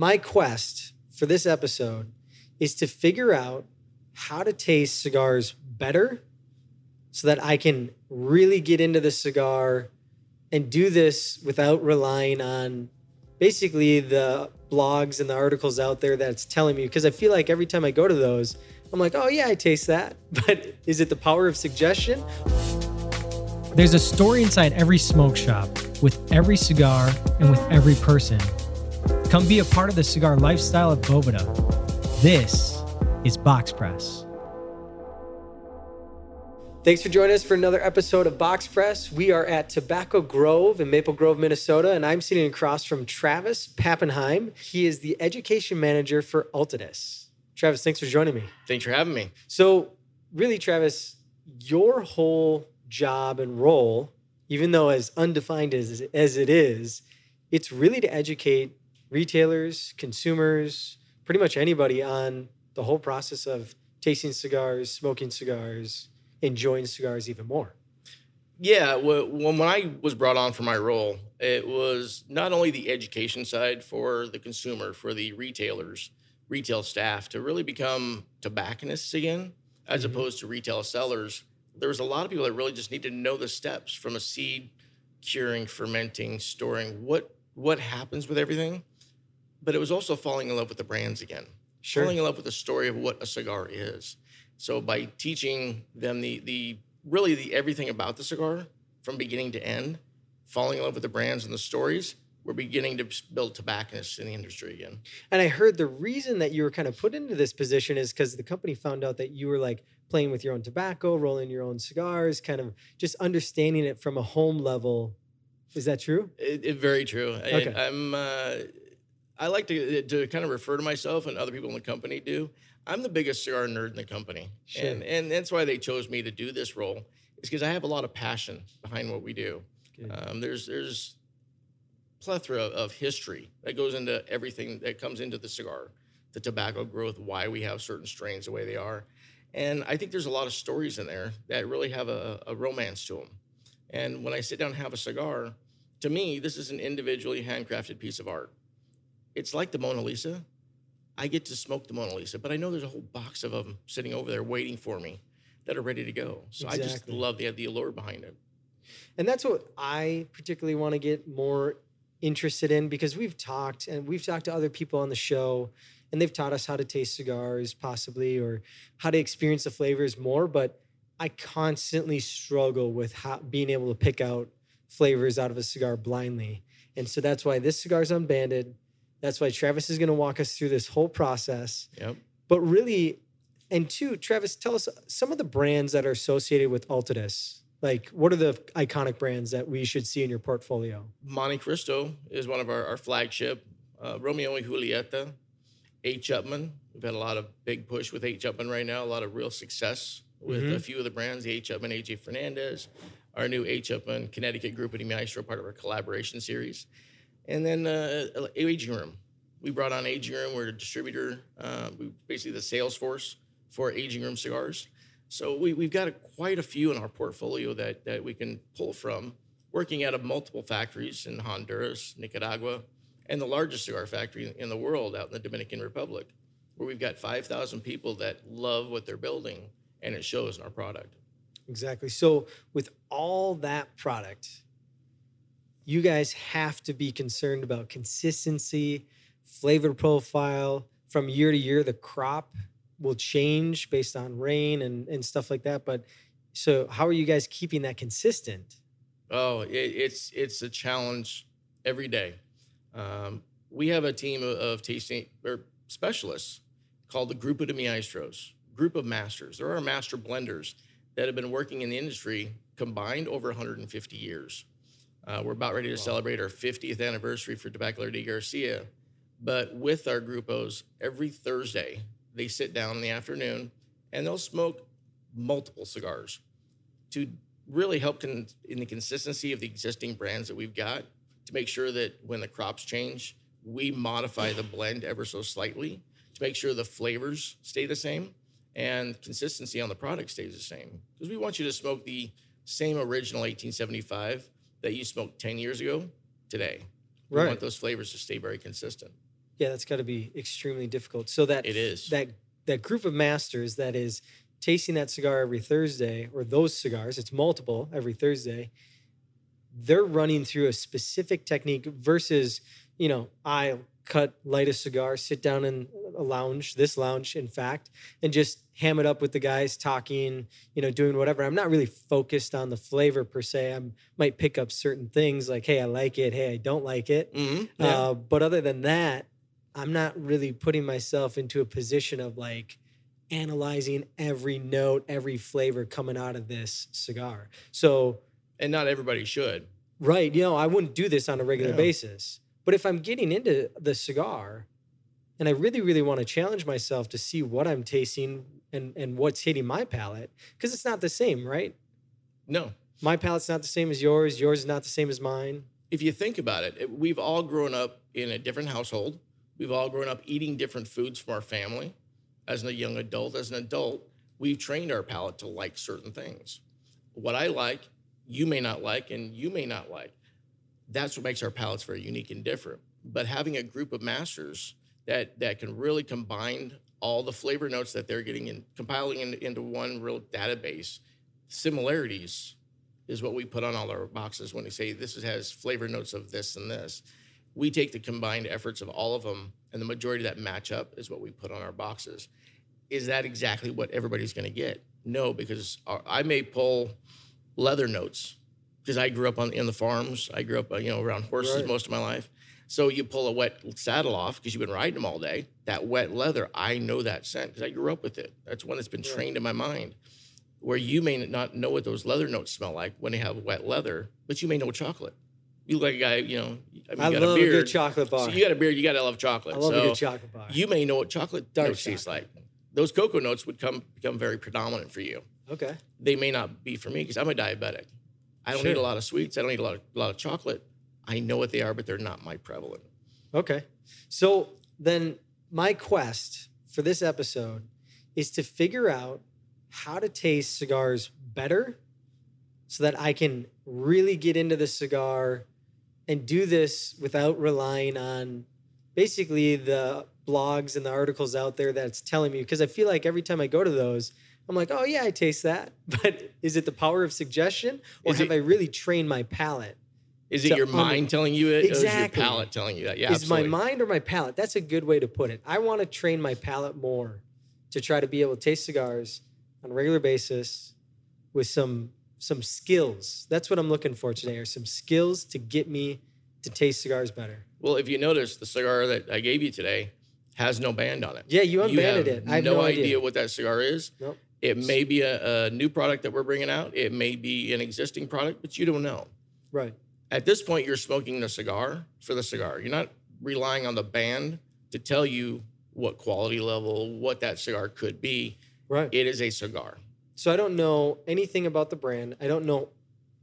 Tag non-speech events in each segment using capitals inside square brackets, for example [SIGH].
my quest for this episode is to figure out how to taste cigars better so that I can really get into the cigar and do this without relying on basically the blogs and the articles out there that's telling me because I feel like every time I go to those, I'm like, oh yeah, I taste that. [LAUGHS] But is it the power of suggestion? There's a story inside every smoke shop, with every cigar, and with every person. Come be a part of the cigar lifestyle of Boveda. This is Box Press. Thanks for joining us for another episode of Box Press. We are at Tobacco Grove in Maple Grove, Minnesota, and I'm sitting across from Travis Pappenheim. He is the education manager for Altadis. Travis, thanks for joining me. Thanks for having me. So, really, Travis, your whole job and role, even though as undefined as, as it is, it's really to educate retailers, consumers, pretty much anybody on the whole process of tasting cigars, smoking cigars, enjoying cigars even more. Yeah, well, when I was brought on for my role, it was not only the education side for the consumer, for the retailers, retail staff to really become tobacconists again, as mm-hmm. opposed to retail sellers. There was a lot of people that really just needed to know the steps from a seed, curing, fermenting, storing, what what happens with everything. But it was also falling in love with the brands again, sure. falling in love with the story of what a cigar is. So by teaching them the the really the everything about the cigar from beginning to end, falling in love with the brands and the stories, we're beginning to build tobacconists in the industry again. And I heard the reason that you were kind of put into this position is because the company found out that you were like playing with your own tobacco, rolling your own cigars, kind of just understanding it from a home level. Is that true? It, it very true. Okay. I, am uh, I like to to kind of refer to myself and other people in the company do. I'm the biggest cigar nerd in the company, sure. and and that's why they chose me to do this role. Is because I have a lot of passion behind what we do. Um, there's there's plethora of history that goes into everything that comes into the cigar, the tobacco growth, why we have certain strains the way they are, and I think there's a lot of stories in there that really have a, a romance to them. And when I sit down and have a cigar, to me, this is an individually handcrafted piece of art. It's like the Mona Lisa, I get to smoke the Mona Lisa, but I know there's a whole box of them sitting over there waiting for me that are ready to go. So exactly. I just love the the allure behind it. And that's what I particularly want to get more interested in because we've talked and we've talked to other people on the show and they've taught us how to taste cigars possibly or how to experience the flavors more but I constantly struggle with how, being able to pick out flavors out of a cigar blindly. And so that's why this cigar is unbanded. That's why Travis is going to walk us through this whole process. Yep. But really, and two, Travis, tell us some of the brands that are associated with Altadis. Like, what are the iconic brands that we should see in your portfolio? Montecristo is one of our, our flagship. Uh, Romeo and Julieta, H. Upmann. We've had a lot of big push with H. Upmann right now, a lot of real success with mm-hmm. a few of the brands, the H. Upmann, AJ Fernandez, our new H. Upmann Connecticut Grupo de Maestro, part of our collaboration series. And then uh, Aging Room. We brought on Aging Room. We're a distributor. Uh, we basically the sales force for Aging Room cigars. So we, we've got a, quite a few in our portfolio that, that we can pull from, working out of multiple factories in Honduras, Nicaragua, and the largest cigar factory in the world out in the Dominican Republic, where we've got 5,000 people that love what they're building, and it shows in our product. Exactly. So with all that product, you guys have to be concerned about consistency, flavor profile from year to year. The crop will change based on rain and, and stuff like that. But so, how are you guys keeping that consistent? Oh, it, it's it's a challenge every day. Um, we have a team of, of tasting or specialists called the Grupo de Maestros, group of masters. There are master blenders that have been working in the industry combined over 150 years. Uh, we're about ready to wow. celebrate our 50th anniversary for Tabacalera de Garcia. But with our grupos, every Thursday, they sit down in the afternoon and they'll smoke multiple cigars to really help con- in the consistency of the existing brands that we've got to make sure that when the crops change, we modify the blend ever so slightly to make sure the flavors stay the same and consistency on the product stays the same. Because we want you to smoke the same original 1875 that you smoked 10 years ago today. We right. want those flavors to stay very consistent. Yeah, that's got to be extremely difficult. So that It is. that that group of masters that is tasting that cigar every Thursday, or those cigars, it's multiple every Thursday. They're running through a specific technique versus, you know, I cut, light a cigar, sit down in a lounge, this lounge, in fact, and just ham it up with the guys, talking, you know, doing whatever. I'm not really focused on the flavor per se. I might pick up certain things like, hey, I like it. Hey, I don't like it. Mhm. Uh, but other than that, I'm not really putting myself into a position of like analyzing every note, every flavor coming out of this cigar. So, and not everybody should. right, you know, I wouldn't do this on a regular Yeah. basis. But if I'm getting into the cigar and I really, really want to challenge myself to see what I'm tasting and, and what's hitting my palate, because it's not the same, right? No. My palate's not the same as yours. Yours is not the same as mine. If you think about it, it- we've all grown up in a different household. We've all grown up eating different foods from our family. As a young adult, as an adult, we've trained our palate to like certain things. What I like, you may not like, and you may not like. That's what makes our palates very unique and different. But having a group of masters that that can really combine all the flavor notes that they're getting and compiling in, into one real database, similarities is what we put on all our boxes when we say this is, has flavor notes of this and this. We take the combined efforts of all of them, and the majority of that match up is what we put on our boxes. Is that exactly what everybody's going to get? No, because our, I may pull leather notes because I grew up on in the farms. I grew up, uh, you know, around horses Right. most of my life. So you pull a wet saddle off because you've been riding them all day. That wet leather, I know that scent because I grew up with it. That's one that's been Right. trained in my mind. Where you may not know what those leather notes smell like when they have wet leather, but you may know chocolate. You look like a guy, you know. I, mean, I you got love a a good chocolate bar. So you got a beard, you got to love chocolate. I love so a good chocolate bar. You may know what chocolate Dark notes taste like. Those cocoa notes would come become very predominant for you. okay. They may not be for me because I'm a diabetic. I don't Sure. eat a lot of sweets. I don't eat a lot of, a lot of chocolate. I know what they are, but they're not my prevalent. Okay. So then my quest for this episode is to figure out how to taste cigars better so that I can really get into the cigar and do this without relying on basically the blogs and the articles out there that's telling me because I feel like every time I go to those I'm like, "Oh yeah, I taste that." [LAUGHS] But is it the power of suggestion or Is have it- I really trained my palate? Is it So, your um, mind telling you it, or is your palate telling you that? Yeah, is absolutely. my mind or my palate? That's a good way to put it. I want to train my palate more to try to be able to taste cigars on a regular basis with some some skills. That's what I'm looking for today. Are some skills to get me to taste cigars better. Well, if you notice, the cigar that I gave you today has no band on it. Yeah, you You unbanded have it. I have no, no, idea. what that cigar is. Nope. It may be a, a new product that we're bringing out. It may be an existing product, but you don't know. Right. At this point, you're smoking the cigar for the cigar. You're not relying on the band to tell you what quality level, what that cigar could be. Right. It is a cigar. So I don't know anything about the brand. I don't know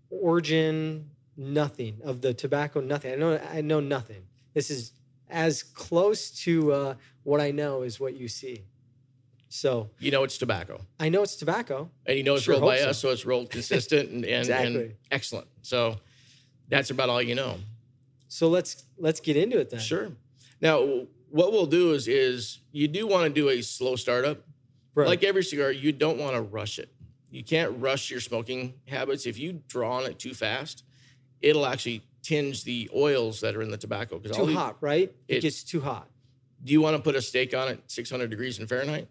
origin, nothing of the tobacco, nothing. I know I know nothing. This is as close to uh, what I know as what you see. So You know it's tobacco. I know it's tobacco. And you know it's Sure rolled by so. us, so it's rolled consistent and, and, [LAUGHS] and excellent. So that's about all you know. So let's let's get into it then. Sure. Now, what we'll do is is you do want to do a slow startup. Right. Like every cigar, you don't want to rush it. You can't rush your smoking habits. If you draw on it too fast, it'll actually tinge the oils that are in the tobacco. Too hot, right? It, it- gets too hot. Do you want to put a steak on it 600 degrees in Fahrenheit?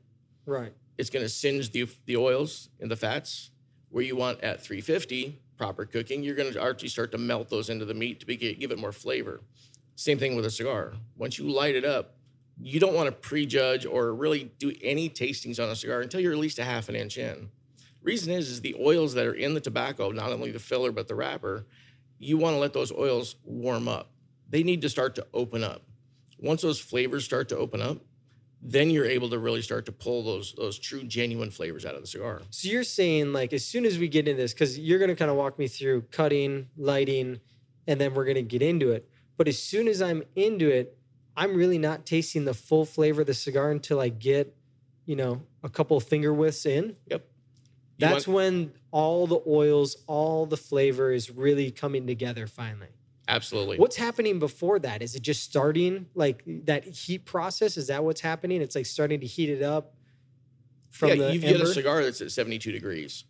Right. It's going to singe the the oils and the fats. Where you want at 350 proper cooking, you're going to actually start to melt those into the meat to be, give it more flavor. Same thing with a cigar. Once you light it up, you don't want to prejudge or really do any tastings on a cigar until you're at least a half an inch in. Reason is, is the oils that are in the tobacco, not only the filler but the wrapper, you want to let those oils warm up. They need to start to open up. Once those flavors start to open up, then you're able to really start to pull those those true genuine flavors out of the cigar. So you're saying like as soon as we get into this, because you're gonna kind of walk me through cutting, lighting, and then we're gonna get into it. But as soon as I'm into it, I'm really not tasting the full flavor of the cigar until I get, you know, a couple finger whiffs in. Yep. You That's want- when all the oils, all the flavor is really coming together finally. Absolutely. What's happening before that? Is it just starting like that heat process? Is that what's happening? It's like starting to heat it up from yeah, the you've ember? got a cigar that's at 72 degrees.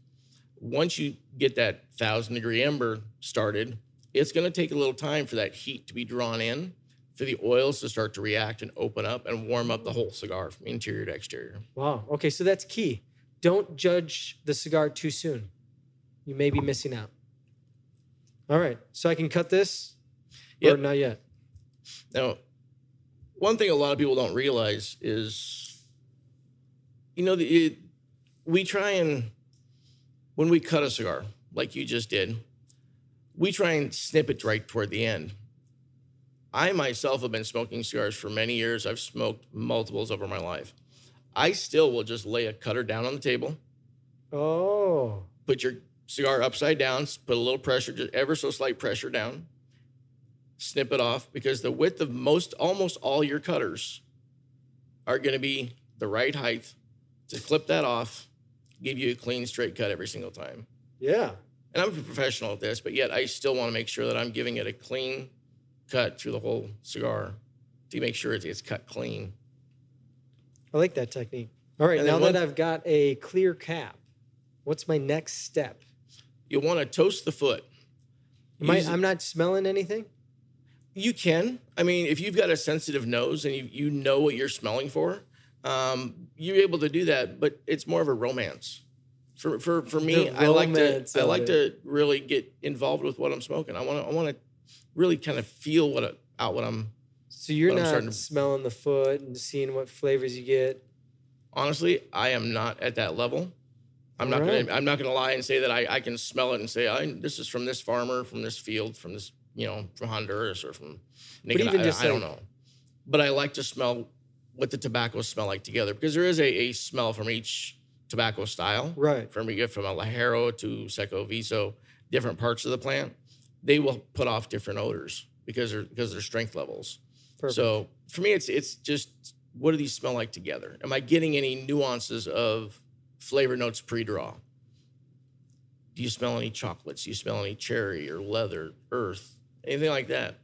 Once you get that thousand degree ember started, it's going to take a little time for that heat to be drawn in, for the oils to start to react and open up and warm up the whole cigar from interior to exterior. Wow. Okay, so that's key. Don't judge the cigar too soon. You may be missing out. All right, so I can cut this, or not yet. Now, one thing a lot of people don't realize is, you know, the, it, we try and, when we cut a cigar, like you just did, we try and snip it right toward the end. I myself have been smoking cigars for many years. I've smoked multiples over my life. I still will just lay a cutter down on the table, Oh, put your cigar upside down, put a little pressure, just ever so slight pressure down, snip it off because the width of most, almost all your cutters are going to be the right height to clip that off, give you a clean, straight cut every single time. yeah. And I'm a professional at this, but yet I still want to make sure that I'm giving it a clean cut through the whole cigar to make sure it's, cut clean. I like that technique. All right, now one- that I've got a clear cap, what's my next step? You want to toast the foot. I, I'm not smelling anything? You can. I mean, if you've got a sensitive nose and you, you know what you're smelling for, um, you're able to do that. But it's more of a romance. For for for me, I like to I like it. to really get involved with what I'm smoking. I want to I want to really kind of feel what it, out what I'm. So you're not to- smelling the foot and seeing what flavors you get. Honestly, I am not at that level. I'm not Alright. gonna I'm not gonna lie and say that I, I can smell it and say I, this is from this farmer, from this field, from this you know from Honduras or from. Nicaragua. even I, just I don't know, but I like to smell what the tobaccos smell like together because there is a, a smell from each tobacco style. Right. From you get from a Ligero to Seco Viso, different parts of the plant, they will put off different odors because they're because they're strength levels. Perfect. So for me, it's it's just what do these smell like together? Am I getting any nuances of flavor notes pre-draw? Do you smell any chocolates? Do you smell any cherry or leather, earth, anything like that?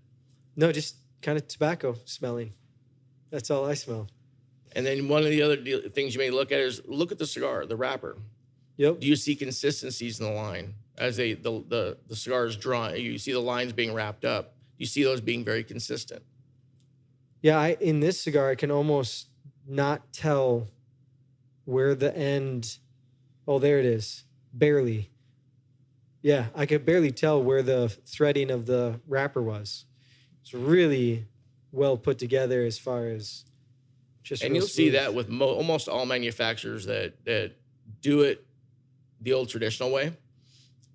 no, just kind of tobacco smelling. That's all I smell. And then one of the other things you may look at is look at the cigar, the wrapper. Yep. Do you see consistencies in the line as they the the, the cigar is drawn? You see the lines being wrapped up. Do you see those being very consistent. Yeah, I in this cigar I can almost not tell where the end Oh, there it is. Barely. Yeah, I could barely tell where the threading of the wrapper was. It's really well put together as far as just and you'll see that with mo- almost all manufacturers that that do it the old traditional way.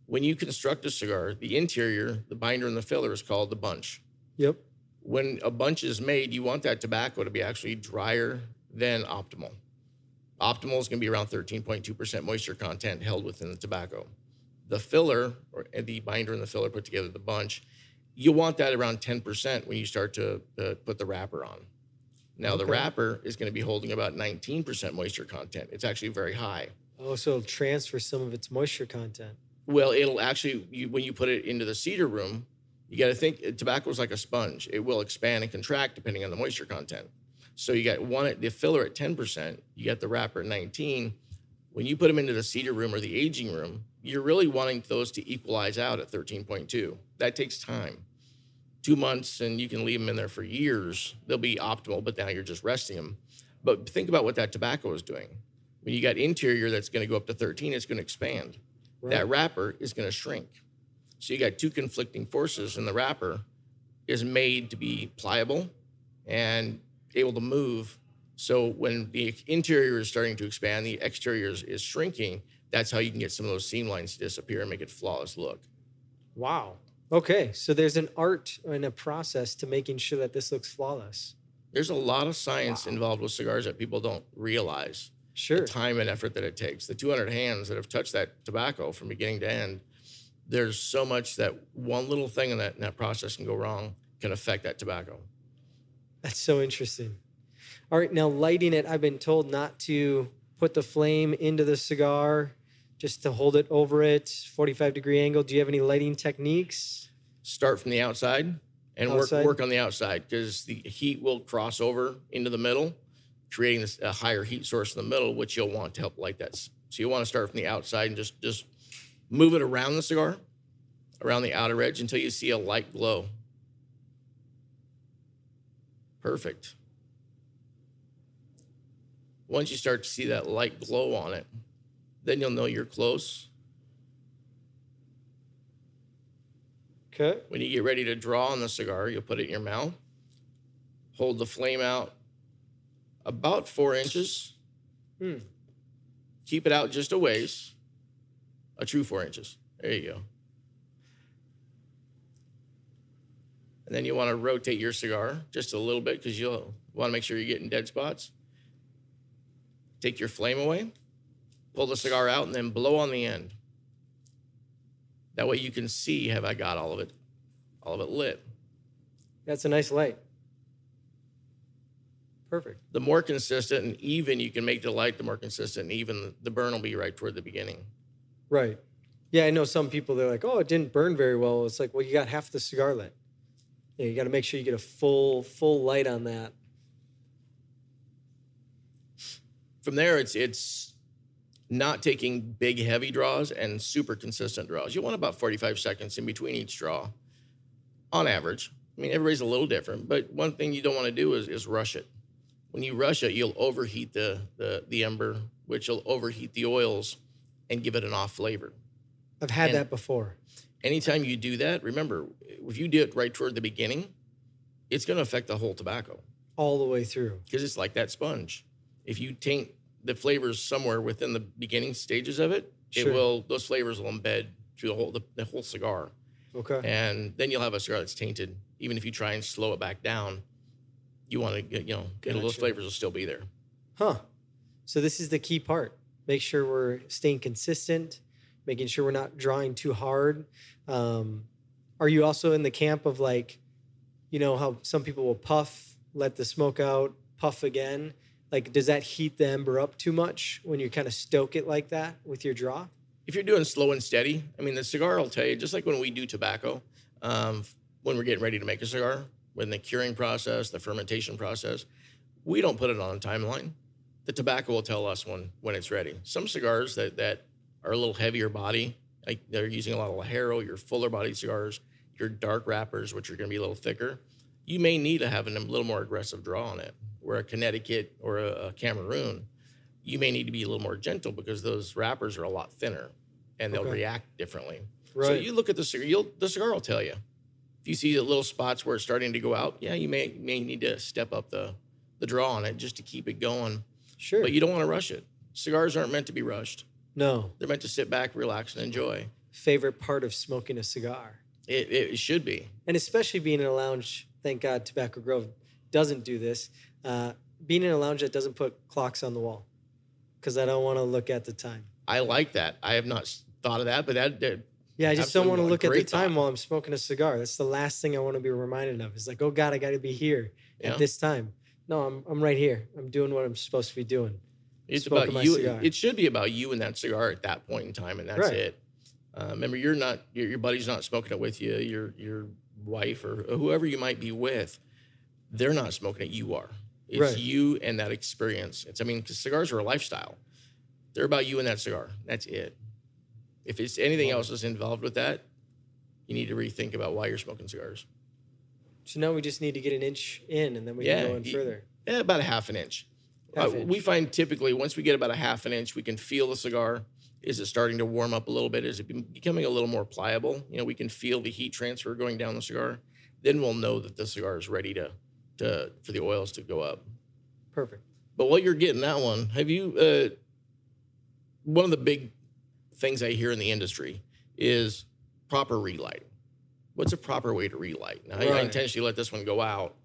When you construct a cigar, the interior, the binder, and the filler is called the bunch. Yep. When a bunch is made, you want that tobacco to be actually drier than optimal. Optimal is going to be around 13.2% moisture content held within the tobacco. The filler, or the binder and the filler put together, the bunch, you want that around 10% when you start to uh, put the wrapper on. Now, the wrapper is going to be holding about 19% moisture content. It's actually very high. Oh, so it'll transfer some of its moisture content. Well, it'll actually, you, when you put it into the cedar room, you got to think tobacco is like a sponge. It will expand and contract depending on the moisture content. So you got one, at the filler at 10%, you got the wrapper at 19. When you put them into the cedar room or the aging room, you're really wanting those to equalize out at 13.2. That takes time. Two months, and you can leave them in there for years. They'll be optimal, but now you're just resting them. But think about what that tobacco is doing. When you got interior that's going to go up to 13, it's going to expand Right. that wrapper is going to shrink. So you got two conflicting forces, and the wrapper is made to be pliable and able to move. So when the interior is starting to expand, the exterior is, is shrinking. That's how you can get some of those seam lines to disappear and make it flawless look. Wow. Okay, so there's an art and a process to making sure that this looks flawless. There's a lot of science Wow. involved with cigars that people don't realize. Sure. the time and effort that it takes. The 200 hands that have touched that tobacco from beginning to end, there's so much that one little thing in that, in that process can go wrong can affect that tobacco. That's so interesting. All right, now lighting it, I've been told not to put the flame into the cigar, just to hold it over it, 45 degree angle. Do you have any lighting techniques? start from the outside and Outside? work work on the outside because the heat will cross over into the middle, creating this, a higher heat source in the middle, which you'll want to help light that. So you want to start from the outside and just just move it around the cigar, around the outer edge until you see a light glow. Perfect. Once you start to see that light glow on it, then you'll know you're close. Okay. When you get ready to draw on the cigar, you'll put it in your mouth, hold the flame out about four inches, Hmm. keep it out just a ways, a true four inches. There you go. And then you want to rotate your cigar just a little bit because you'll want to make sure you're getting dead spots. Take your flame away, pull the cigar out, and then blow on the end. That way you can see have I got all of it, all of it lit. That's a nice light. Perfect. The more consistent and even you can make the light, the more consistent and even the burn will be right toward the beginning. Right. Yeah, I know some people they're like, "Oh, it didn't burn very well." It's like, well, you got half the cigar lit. Yeah, you got to make sure you get a full full light on that. From there, it's it's not taking big heavy draws and super consistent draws. You want about 45 seconds in between each draw, on average. I mean, everybody's a little different, but one thing you don't want to do is, is rush it. When you rush it, you'll overheat the, the the ember, which will overheat the oils and give it an off flavor. I've had And- that before. Anytime you do that, remember, if you do it right toward the beginning, it's going to affect the whole tobacco all the way through. because it's like that sponge. If you taint the flavors somewhere within the beginning stages of it, Sure. it will those flavors will embed through the whole the, the whole cigar, Okay. and then you'll have a cigar that's tainted. Even if you try and slow it back down, you want to get you know it'll- those flavors will still be there. Huh. So this is the key part. Make sure we're staying consistent, making sure we're not drawing too hard. Um, are you also in the camp of like, you know, how some people will puff, let the smoke out, puff again? Like, does that heat the ember up too much when you kind of stoke it like that with your draw? if you're doing slow and steady, I mean, the cigar will tell you, just like when we do tobacco, um, when we're getting ready to make a cigar, when the curing process, the fermentation process, we don't put it on a timeline. The tobacco will tell us when when it's ready. Some cigars that that are a little heavier body, like they're using a lot of Ligero, your fuller body cigars, your dark wrappers, which are going to be a little thicker, you may need to have a little more aggressive draw on it. Where a Connecticut or a, a Cameroon, you may need to be a little more gentle because those wrappers are a lot thinner and they'll Okay. react differently. So you look at the cigar, you'll, the cigar will tell you. If you see the little spots where it's starting to go out, yeah, you may may need to step up the the draw on it just to keep it going. Sure. But you don't want to rush it. Cigars aren't meant to be rushed. No. They're meant to sit back, relax, and enjoy. Favorite part of smoking a cigar. It, it should be. and especially being in a lounge thank god tobacco grove doesn't do this uh, being in a lounge that doesn't put clocks on the wall because i don't want to look at the time I like that. I have not thought of that, but that, that yeah i just don't want to look at the time thought. while i'm smoking a cigar that's the last thing i want to be reminded of is like oh god i got to be here Yeah. at this time no I'm, I'm right here i'm doing what i'm supposed to be doing It's about you. cigar. It should be about you and that cigar at that point in time, and that's Right. it. Uh, remember, you're not your, your buddy's not smoking it with you. Your your wife or whoever you might be with, they're not smoking it. You are. It's Right. you and that experience. It's I mean, because cigars are a lifestyle. They're about you and that cigar. That's it. If it's anything else that's involved with that, you need to rethink about why you're smoking cigars. so now we just need to get an inch in and then we Yeah, can go in further Yeah, about a half an inch. Uh. We find typically once we get about a half an inch, we can feel the cigar. Is it starting to warm up a little bit? Is it becoming a little more pliable? You know, we can feel the heat transfer going down the cigar. Then we'll know that the cigar is ready to, to for the oils to go up. perfect But while you're getting that one, have you? Uh, one of the big things I hear in the industry is proper relighting. What's a proper way to relight? Now, I- I intentionally let this one go out,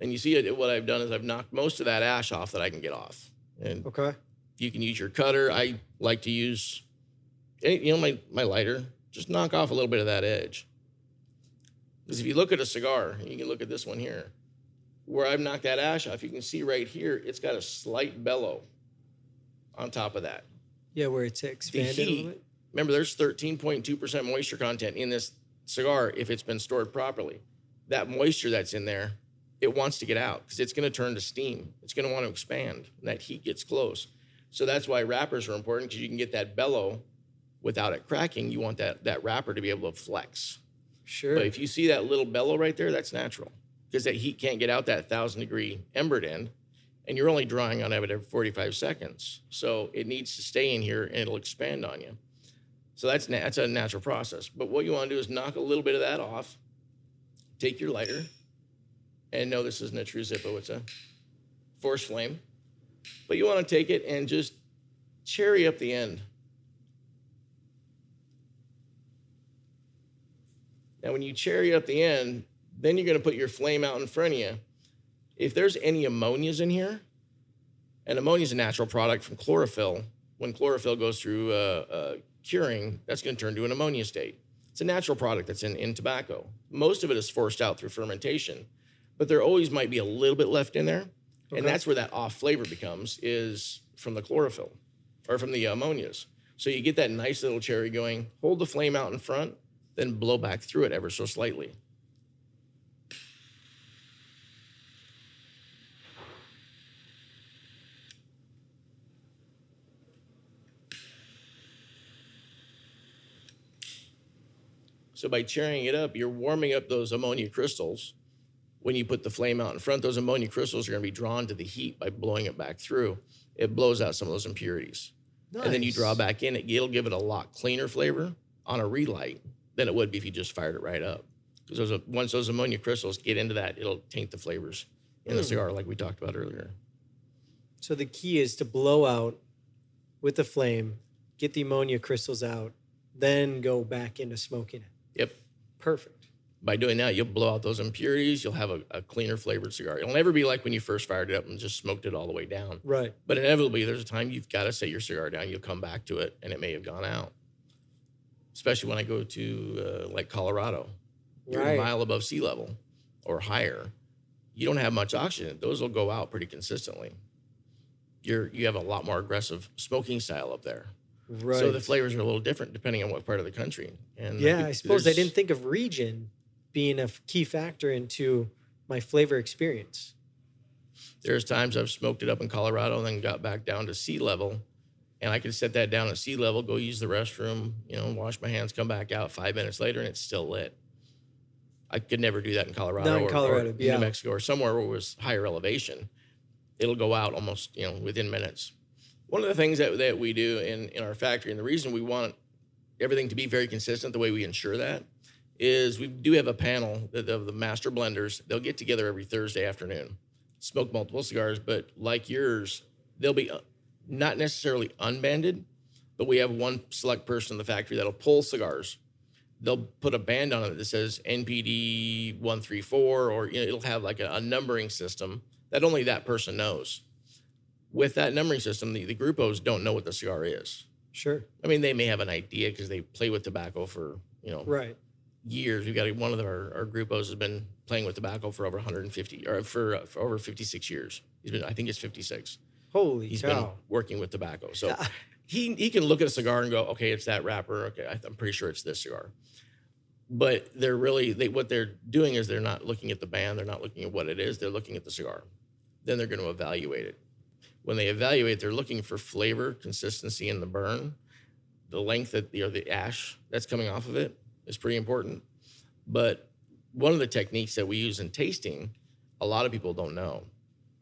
and you see it. What I've done is I've knocked most of that ash off that I can get off, and okay you can use your cutter. I like to use, you know, my my lighter. Just knock off a little bit of that edge. Because if you look at a cigar, you can look at this one here, where I've knocked that ash off. You can see right here, it's got a slight bellow on top of that. yeah where it's The expanded a little heat. bit Remember, there's 13.2% moisture content in this cigar if it's been stored properly. That moisture that's in there, it wants to get out because it's going to turn to steam. It's going to want to expand, and that heat gets close. So that's why wrappers are important because you can get that bellow without it cracking. You want that that wrapper to be able to flex. Sure. But if you see that little bellow right there, that's natural because that heat can't get out that thousand degree embered end, and you're only drawing on it every 45 seconds. So it needs to stay in here and it'll expand on you. So that's na- that's a natural process. But what you want to do is knock a little bit of that off. Take your lighter, and no, this isn't a true Zippo; it's a force flame. But you want to take it and just cherry up the end. Now, when you cherry up the end, then you're going to put your flame out in front of you. If there's any ammonias in here, and ammonia is a natural product from chlorophyll. When chlorophyll goes through uh, uh, curing, that's going to turn to an ammonia state. It's a natural product that's in, in tobacco. Most of it is forced out through fermentation, but there always might be a little bit left in there. Okay. And that's where that off flavor becomes is from the chlorophyll or from the ammonias. So you get that nice little cherry going, hold the flame out in front, then blow back through it ever so slightly. So by cherrying it up, you're warming up those ammonia crystals. When you put the flame out in front, those ammonia crystals are going to be drawn to the heat by blowing it back through. It blows out some of those impurities. And then you draw back in it, it'll give it a lot cleaner flavor on a relight than it would be if you just fired it right up. Because those, once those ammonia crystals get into that, it'll taint the flavors in the Hmm. cigar, like we talked about earlier. So the key is to blow out with the flame, get the ammonia crystals out, then go back into smoking it. Yep. Perfect. By doing that, you'll blow out those impurities. You'll have a, a cleaner flavored cigar. It'll never be like when you first fired it up and just smoked it all the way down. Right. But inevitably, there's a time you've got to set your cigar down. You'll come back to it, and it may have gone out. Especially when I go to uh, like Colorado, you're Right. a mile above sea level or higher. You don't have much oxygen. Those will go out pretty consistently. You're you have a lot more aggressive smoking style up there. Right. So the flavors are a little different depending on what part of the country. And yeah, think I suppose I didn't think of region being a key factor into my flavor experience. There's times I've smoked it up in Colorado and then got back down to sea level. And I could set that down at sea level, go use the restroom, you know, wash my hands, come back out five minutes later, and it's still lit. I could never do that in Colorado, Not in or, or Colorado, in yeah. New Mexico or somewhere where it was higher elevation. It'll go out almost, you know, within minutes. One of the things that, that we do in, in our factory, and the reason we want everything to be very consistent, the way we ensure that, is we do have a panel of the master blenders. They'll get together every Thursday afternoon, smoke multiple cigars, but like yours, they'll be uh, not necessarily unbanded, but we have one select person in the factory that'll pull cigars. They'll put a band on it that says NPD 134, or you know, it'll have like a, a numbering system that only that person knows. With that numbering system, the, the grupos don't know what the cigar is. Sure. I mean, they may have an idea because they play with tobacco for, you know, Right. Years. We've got one of our, our grupos has been playing with tobacco for over 150 or for, uh, for over 56 years. He's been, I think it's 56. Holy He's been working with tobacco. So [LAUGHS] he, he can look at a cigar and go, okay, it's that wrapper. Okay, I- I'm pretty sure it's this cigar. But they're really, they, what they're doing is they're not looking at the band. They're not looking at what it is. They're looking at the cigar. Then they're going to evaluate it. When they evaluate, they're looking for flavor, consistency in the burn, the length that the, or the ash that's coming off of it is pretty important. But one of the techniques that we use in tasting, a lot of people don't know.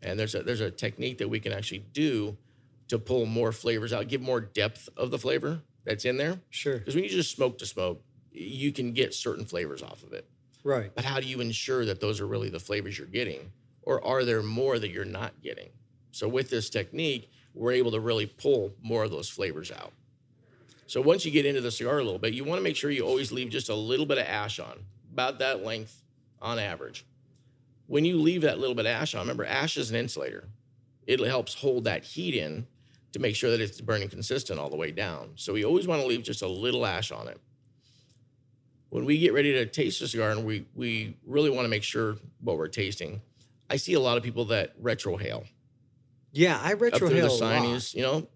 And there's a there's a technique that we can actually do to pull more flavors out, give more depth of the flavor that's in there. Sure. Because when you just smoke to smoke, you can get certain flavors off of it. Right. But how do you ensure that those are really the flavors you're getting? Or are there more that you're not getting? So with this technique, we're able to really pull more of those flavors out. So once you get into the cigar a little bit, you want to make sure you always leave just a little bit of ash on, about that length on average. When you leave that little bit of ash on, remember ash is an insulator. It helps hold that heat in to make sure that it's burning consistent all the way down. So we always want to leave just a little ash on it when we get ready to taste a cigar and we we really want to make sure what we're tasting, I see a lot of people that retrohale Yeah, I retrohale up through the a lot. You know,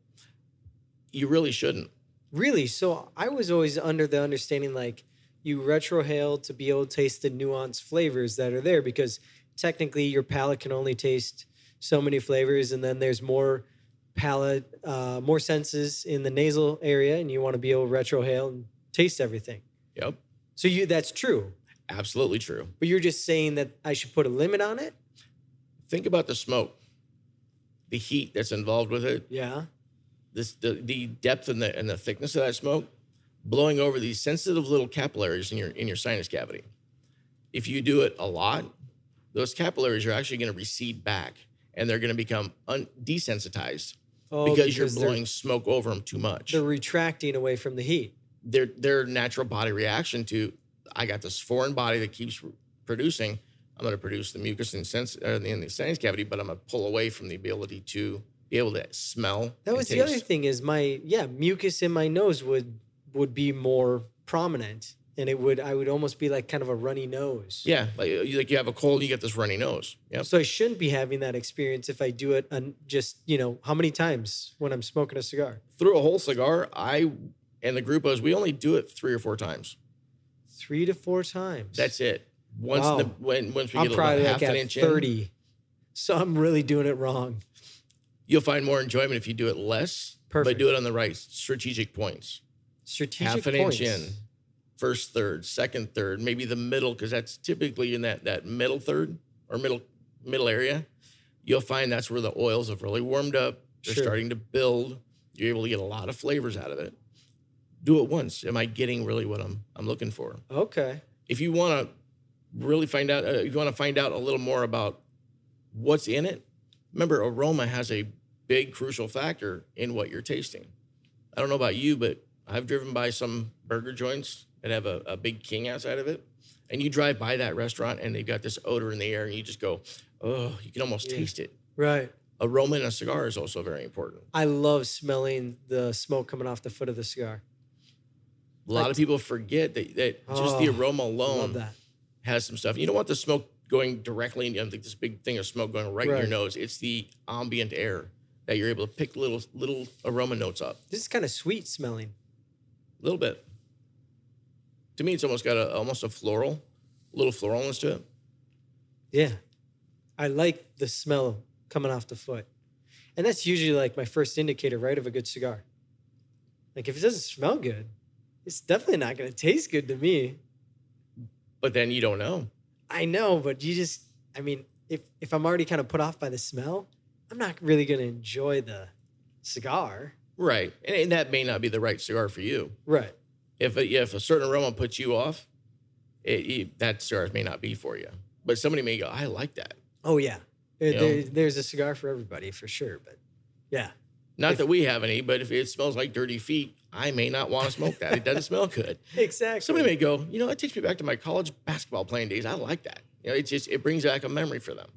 you really shouldn't. Really? So I was always under the understanding like you retrohale to be able to taste the nuanced flavors that are there because technically your palate can only taste so many flavors and then there's more palate uh, more senses in the nasal area and you want to be able to retrohale and taste everything Yep. so you that's true Absolutely true. but you're just saying that i should put a limit on it Think about the smoke, the heat that's involved with it, yeah this the, the depth and the and the thickness of that smoke blowing over these sensitive little capillaries in your in your sinus cavity. If you do it a lot, those capillaries are actually going to recede back and they're going to become un- desensitized oh, because, you're blowing smoke over them too much. they're retracting away from the heat Their their natural body reaction to I got this foreign body that keeps producing. I'm going to produce the mucus in, sense, uh, in the sinus cavity, but I'm going to pull away from the ability to be able to smell. That was the other thing is my yeah mucus in my nose would would be more prominent and it would I would almost be like kind of a runny nose. Yeah, like you, like you have a cold, you get this runny nose. Yeah. So I shouldn't be having that experience if I do it on just you know how many times when I'm smoking a cigar. Through a whole cigar, I and the group was we only do it three or four times. Three to four times. That's it. Once Wow. the when once we I'm get probably about like half an inch in, thirty. So I'm really doing it wrong. You'll find more enjoyment if you do it less, Perfect. but do it on the right strategic points. Strategic points. half an points. inch in, first third, second third, maybe the middle, because that's typically in that that middle third or middle middle area. You'll find that's where the oils have really warmed up. They're Sure. starting to build. You're able to get a lot of flavors out of it. Do it once. Am I getting really what I'm I'm looking for? Okay. If you want to really find out, uh, if you want to find out a little more about what's in it, remember aroma has a big crucial factor in what you're tasting. I don't know about you, but I've driven by some burger joints that have a, a big king outside of it. And you drive by that restaurant and they've got this odor in the air and you just go, oh, you can almost Yeah. taste it. Right. Aroma in a cigar is also very important. I love smelling the smoke coming off the foot of the cigar. A lot Like- of people forget that, that just the Oh, aroma alone has some stuff. You don't want the smoke going directly into like this big thing of smoke going right, in your nose. It's the ambient air that you're able to pick little little aroma notes up. This is kind of sweet smelling. A little bit. To me, it's almost got a almost a floral, little floralness to it. Yeah. I like the smell coming off the foot. And that's usually like my first indicator, right, of a good cigar. Like if it doesn't smell good, it's definitely not going to taste good to me. But then you don't know. I know, but you just I mean, if if I'm already kind of put off by the smell, I'm not really going to enjoy the cigar. Right. And, and that may not be the right cigar for you. Right. If a, if a certain aroma puts you off, it, it- that cigar may not be for you. But somebody may go, I like that. Oh yeah. There, there- there's a cigar for everybody for sure, but yeah. Not If- that we have any, but if it smells like dirty feet, I may not want to smoke that. It doesn't smell good. [LAUGHS] Exactly. Somebody may go, you know, it takes me back to my college basketball playing days. I like that. You know, it just it brings back a memory for them.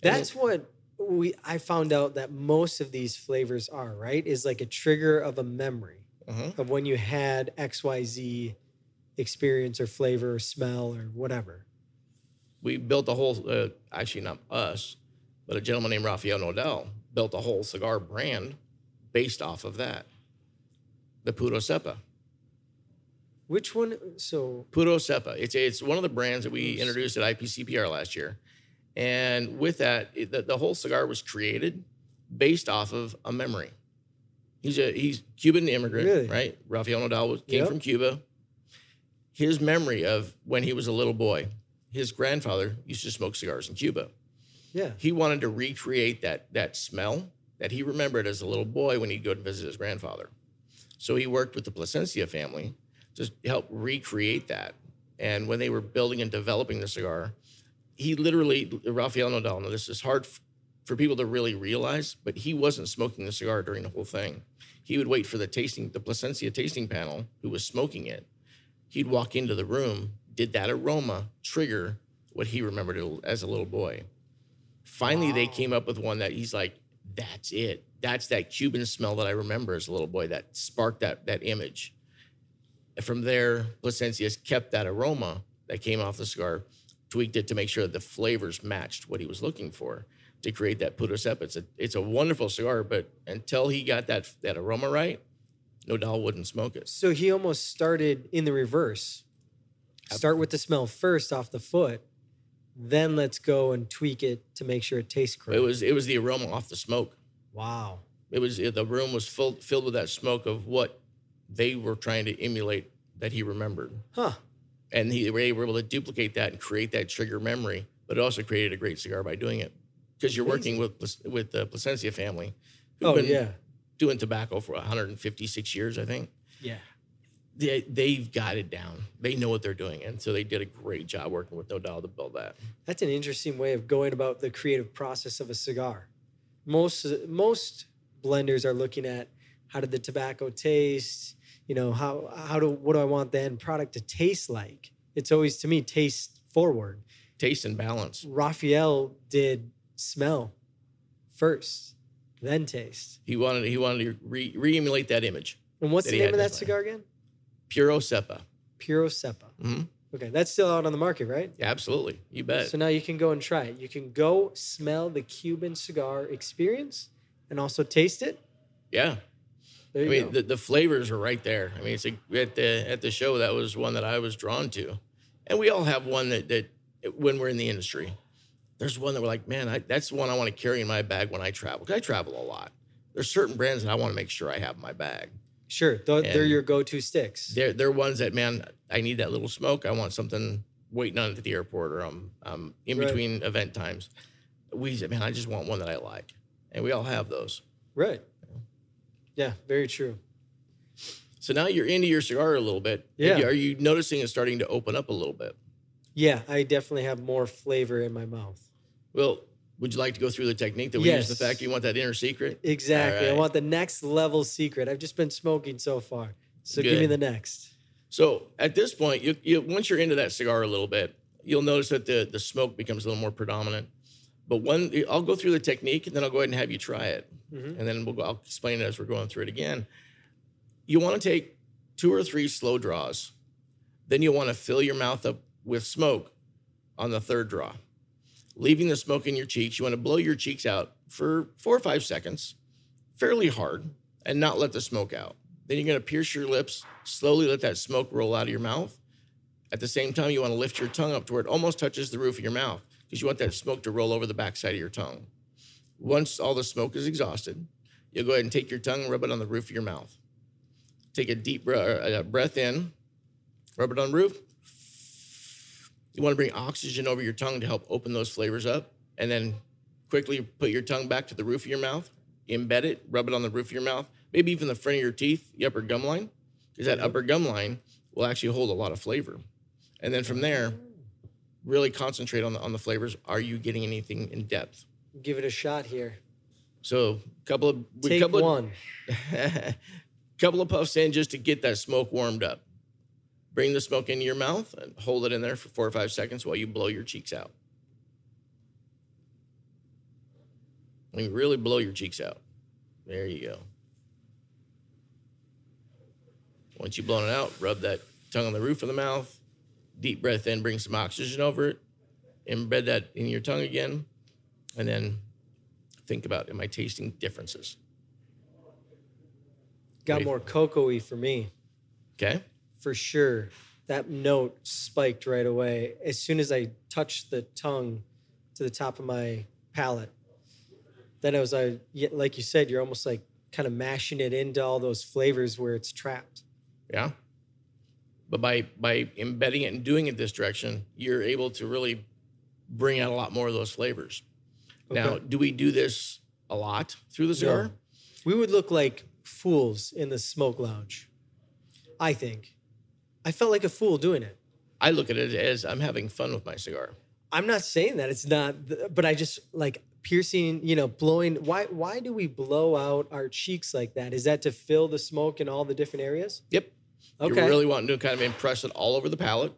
That's what we I found out that most of these flavors are, right? Is like a trigger of a memory Mhm. of when you had XYZ experience or flavor or smell or whatever. we built a whole. Uh, actually, not us, but a gentleman named Rafael Nodal built a whole cigar brand based off of that. The Puro Cepa. Which one so Puro Cepa. It's it's one of the brands that we introduced at IPCPR last year, and with that, it, the, the whole cigar was created based off of a memory. He's a he's Cuban immigrant, Really? right? Rafael Nodal was, came Yep. from Cuba. His memory of when he was a little boy, his grandfather used to smoke cigars in Cuba. yeah. He wanted to recreate that that smell that he remembered as a little boy when he'd go to visit his grandfather. So he worked with the Plasencia family to help recreate that. And when they were building and developing the cigar, he literally, Rafael Nodal, now this is hard f- for people to really realize, but he wasn't smoking the cigar during the whole thing. He would wait for the tasting, the Plasencia tasting panel, who was smoking it. He'd walk into the room, did that aroma trigger what he remembered as a little boy. Finally, they came up with one that he's like, that's it. That's that Cuban smell that I remember as a little boy that sparked that that image. From there, Plasencia's kept that aroma that came off the cigar, tweaked it to make sure that the flavors matched what he was looking for to create that Puro Cepa. It's a it's a wonderful cigar, but until he got that that aroma right, Nodal wouldn't smoke it. So he almost started in the reverse. Start with the smell first off the foot, then let's go and tweak it to make sure it tastes correct. It was it was the aroma off the smoke. wow. It was the room was filled filled with that smoke of what they were trying to emulate that he remembered, Huh. And he, they were able to duplicate that and create that trigger memory. But it also created a great cigar by doing it because you're working with with the Plasencia family, who've Oh been yeah. doing tobacco for 156 years, I think. Yeah. They they've got it down. They know what they're doing, and so they did a great job working with No Nodal to build that. That's an interesting way of going about the creative process of a cigar. Most most blenders are looking at how did the tobacco taste, you know, how how do what do I want the end product to taste like? It's always to me taste forward. Taste and balance. Rafael did smell first, then taste. He wanted he wanted to re, re-emulate that image. And what's That the name of that cigar again? Puro Cepa. Puro Cepa. hmm Okay, that's still out on the market, right? Absolutely, you bet. So now you can go and try it. You can go smell the Cuban cigar experience and also taste it. yeah, I mean the, the flavors are right there. I mean, it's a, at the at the show that was one that I was drawn to, and we all have one that that when we're in the industry, there's one that we're like, man, I, that's the one I want to carry in my bag when I travel. 'Cause I travel a lot. There's certain brands that I want to make sure I have in my bag. Sure, th- they're your go-to sticks. They're they're ones that man, I need that little smoke. I want something waiting on it at the airport or um, um in Right. between event times. We said, man, I just want one that I like, and we all have those. Right. Yeah, very true. So now you're into your cigar a little bit. Yeah. Are you noticing it starting to open up a little bit? Yeah, I definitely have more flavor in my mouth. Well, would you like to go through the technique that we use? The fact you want that inner secret? Exactly. I want the next level secret. I've just been smoking so far. So give me the next. So at this point, you, you once you're into that cigar a little bit, you'll notice that the the smoke becomes a little more predominant. But one, I'll go through the technique, and then I'll go ahead and have you try it, Mhm. and then we'll go, I'll explain it as we're going through it again. You want to take two or three slow draws, then you'll want to fill your mouth up with smoke on the third draw, leaving the smoke in your cheeks. You want to blow your cheeks out for four or five seconds, fairly hard, and not let the smoke out. Then you're going to pierce your lips, slowly let that smoke roll out of your mouth. At the same time, you want to lift your tongue up to where it almost touches the roof of your mouth because you want that smoke to roll over the backside of your tongue. Once all the smoke is exhausted, you'll go ahead and take your tongue and rub it on the roof of your mouth. Take a deep uh, breath in, rub it on the roof. You want to bring oxygen over your tongue to help open those flavors up, and then quickly put your tongue back to the roof of your mouth, embed it, rub it on the roof of your mouth, maybe even the front of your teeth, the upper gum line, because that upper gum line will actually hold a lot of flavor. And then from there, really concentrate on the on the flavors. Are you getting anything in depth? Give it a shot here. So, a couple of we- Take couple one. Of, [LAUGHS] couple of puffs in just to get that smoke warmed up. Bring the smoke into your mouth and hold it in there for four or five seconds while you blow your cheeks out. And you really blow your cheeks out. There you go. Once you've blown it out, rub that tongue on the roof of the mouth. Deep breath in, bring some oxygen over it. Embed that in your tongue again. And then think about am I tasting differences? Got Wait. more cocoa-y for me. Okay. for sure that note spiked right away as soon as i touched the tongue to the top of my palate then it was I, like you said you're almost like kind of mashing it into all those flavors where it's trapped Yeah. But by by embedding it and doing it this direction, you're able to really bring out a lot more of those flavors. Now, do we do this a lot through the cigar? we would look like fools in the smoke lounge i think i felt like a fool doing it I look at it as I'm having fun with my cigar. i'm not saying that it's not but i just like piercing you know blowing why why do we blow out our cheeks like that is that to fill the smoke in all the different areas Yep. Okay You're really wanting to kind of impress it all over the palate.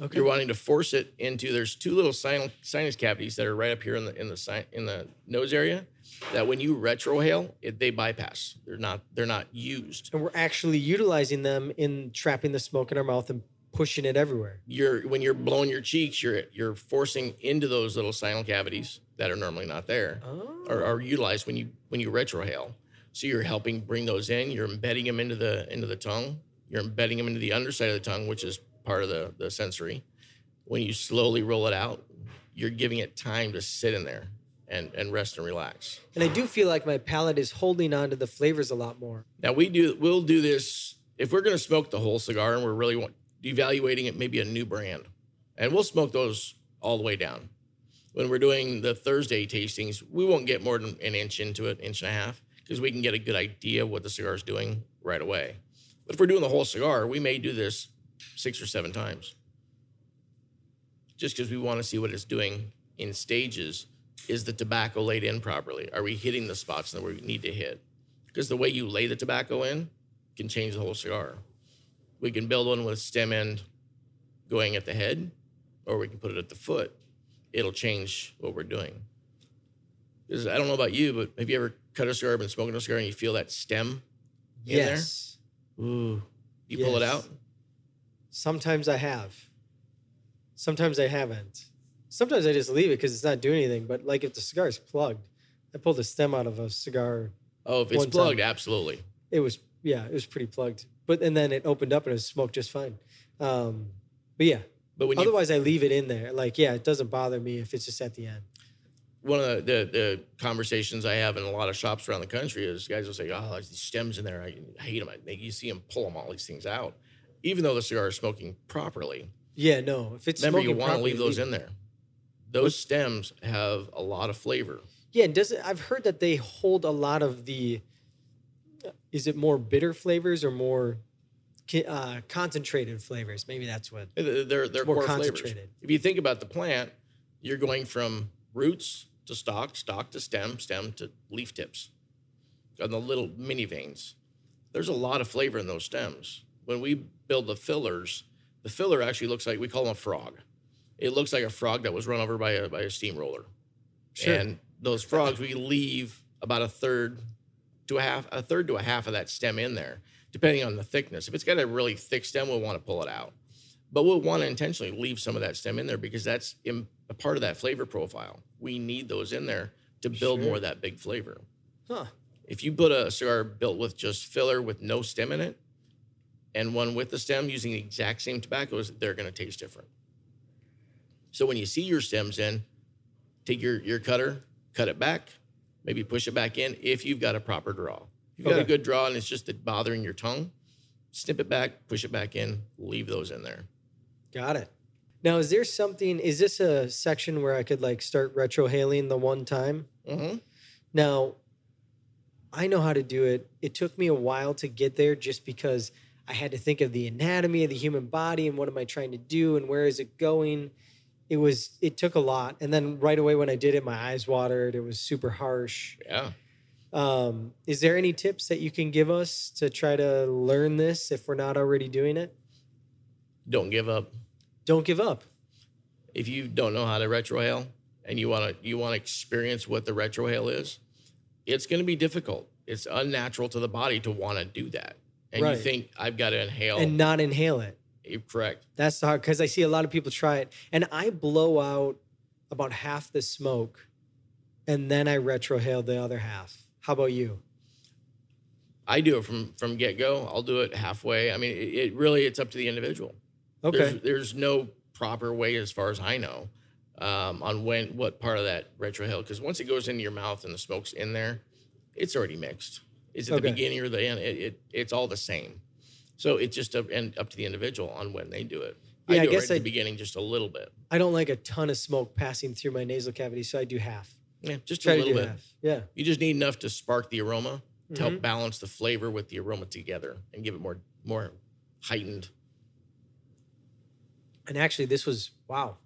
okay You're wanting to force it into. There's two little sin- sinus cavities that are right up here in the in the in the nose area. That when you retrohale, it, they bypass. They're not they're not used. and we're actually utilizing them in trapping the smoke in our mouth and pushing it everywhere. you're when you're blowing your cheeks, you're you're forcing into those little sinus cavities that are normally not there Oh. or are utilized when you when you retrohale. So you're helping bring those in. You're embedding them into the into the tongue. You're embedding them into the underside of the tongue, which is part of the, the sensory. When you slowly roll it out, you're giving it time to sit in there and, and rest and relax. And I do feel like my palate is holding on to the flavors a lot more. Now we do we'll do this if we're going to smoke the whole cigar and we're really want, evaluating it maybe a new brand, and we'll smoke those all the way down. When we're doing the Thursday tastings, we won't get more than an inch into it, inch and a half, because we can get a good idea of what the cigar is doing right away. But if we're doing the whole cigar, we may do this six or seven times, just because we want to see what it's doing in stages. Is the tobacco laid in properly? Are we hitting the spots that we need to hit? Because the way you lay the tobacco in can change the whole cigar. We can build one with stem end going at the head, or we can put it at the foot. It'll change what we're doing. I don't know about you, but have you ever cut a cigar, been smoking a cigar, and you feel that stem in yes. there? Ooh, you pull it out. Sometimes I have. Sometimes I haven't. Sometimes I just leave it because it's not doing anything. But like if the cigar is plugged, I pulled the stem out of a cigar. Oh, if it's One time. plugged, absolutely. It was yeah, it was pretty plugged. But and then it opened up and it smoked just fine. Um, but yeah, But when you otherwise I leave it in there. Like yeah, it doesn't bother me if it's just at the end. One of the, the, the conversations I have in a lot of shops around the country is guys will say, "Oh, there's these stems in there. I, hate them." I, you see them pull them all these things out, even though the cigar is smoking properly. Yeah, no. If it's Remember, you want to leave those in there. Those stems have a lot of flavor. Yeah, and does it, I've heard that they hold a lot of the. Is it more bitter flavors or more uh, concentrated flavors? Maybe that's what. They're they're, more core flavors. concentrated. If you think about the plant, you're going from roots to stalk, stalk to stem, stem to leaf tips, and the little mini veins. There's a lot of flavor in those stems. When we build the fillers, the filler actually looks like we call them a frog. It looks like a frog that was run over by a by a steamroller. Sure. And those frogs, we leave about a third to a half, a third to a half of that stem in there, depending on the thickness. If it's got a really thick stem, we'll want to pull it out. But we'll want to intentionally leave some of that stem in there because that's in, a part of that flavor profile. We need those in there to build Sure. more of that big flavor. Huh. If you put a cigar built with just filler with no stem in it, and one with the stem using the exact same tobaccos, they're going to taste different. So when you see your stems in, take your, your cutter, cut it back, maybe push it back in if you've got a proper draw. If you've got a good draw and it's just bothering your tongue, snip it back, push it back in, leave those in there. Got it. Now, is there something? Is this a section where I could like start retrohaling the one time? hmm Now, I know how to do it. It took me a while to get there just because I had to think of the anatomy of the human body and what am I trying to do and where is it going. It was it took a lot. And then right away when I did it, my eyes watered. It was super harsh. Yeah. Um, is there any tips that you can give us to try to learn this if we're not already doing it? Don't give up. Don't give up. If you don't know how to retrohale and you want to you want to experience what the retrohale is, it's going to be difficult. It's unnatural to the body to want to do that. And Right. you think I've got to inhale. And not inhale it. You're correct. That's the hard because I see a lot of people try it, and I blow out about half the smoke, and then I retrohale the other half. How about you? I do it from from get go. I'll do it halfway. I mean, it, it really it's up to the individual. Okay, There's, there's no proper way, as far as I know, um, on when what part of that retrohale. Because once it goes into your mouth and the smoke's in there, it's already mixed. Is it Okay. the beginning or the end? It, it it's all the same. So it's just up, and up to the individual on when they do it. Yeah, I I do guess it right at I- the beginning just a little bit. I don't like a ton of smoke passing through my nasal cavity, so I do half. Yeah, just Try a little bit. half. Yeah, You just need enough to spark the aroma to Mhm. help balance the flavor with the aroma together and give it more more heightened. And actually, this was wow,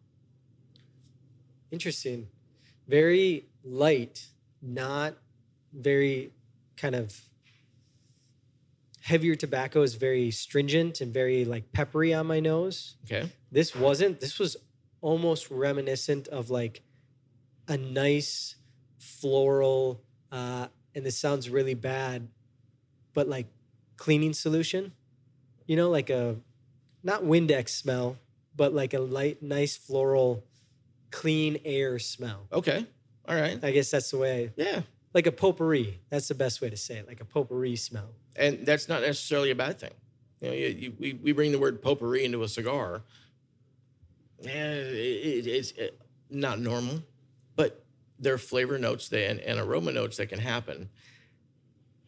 interesting, very light, not very kind of heavier tobacco is very stringent and very like peppery on my nose. Okay. this wasn't this was almost reminiscent of like a nice floral uh and this sounds really bad but like cleaning solution you know like a not windex smell but like a light nice floral clean air smell Okay. All right. i guess that's the way Yeah. like a potpourri that's the best way to say it like a potpourri smell And that's not necessarily a bad thing. You know, you, you, we, we bring the word potpourri into a cigar. Yeah, it, it, it's not normal, but there are flavor notes and, and aroma notes that can happen.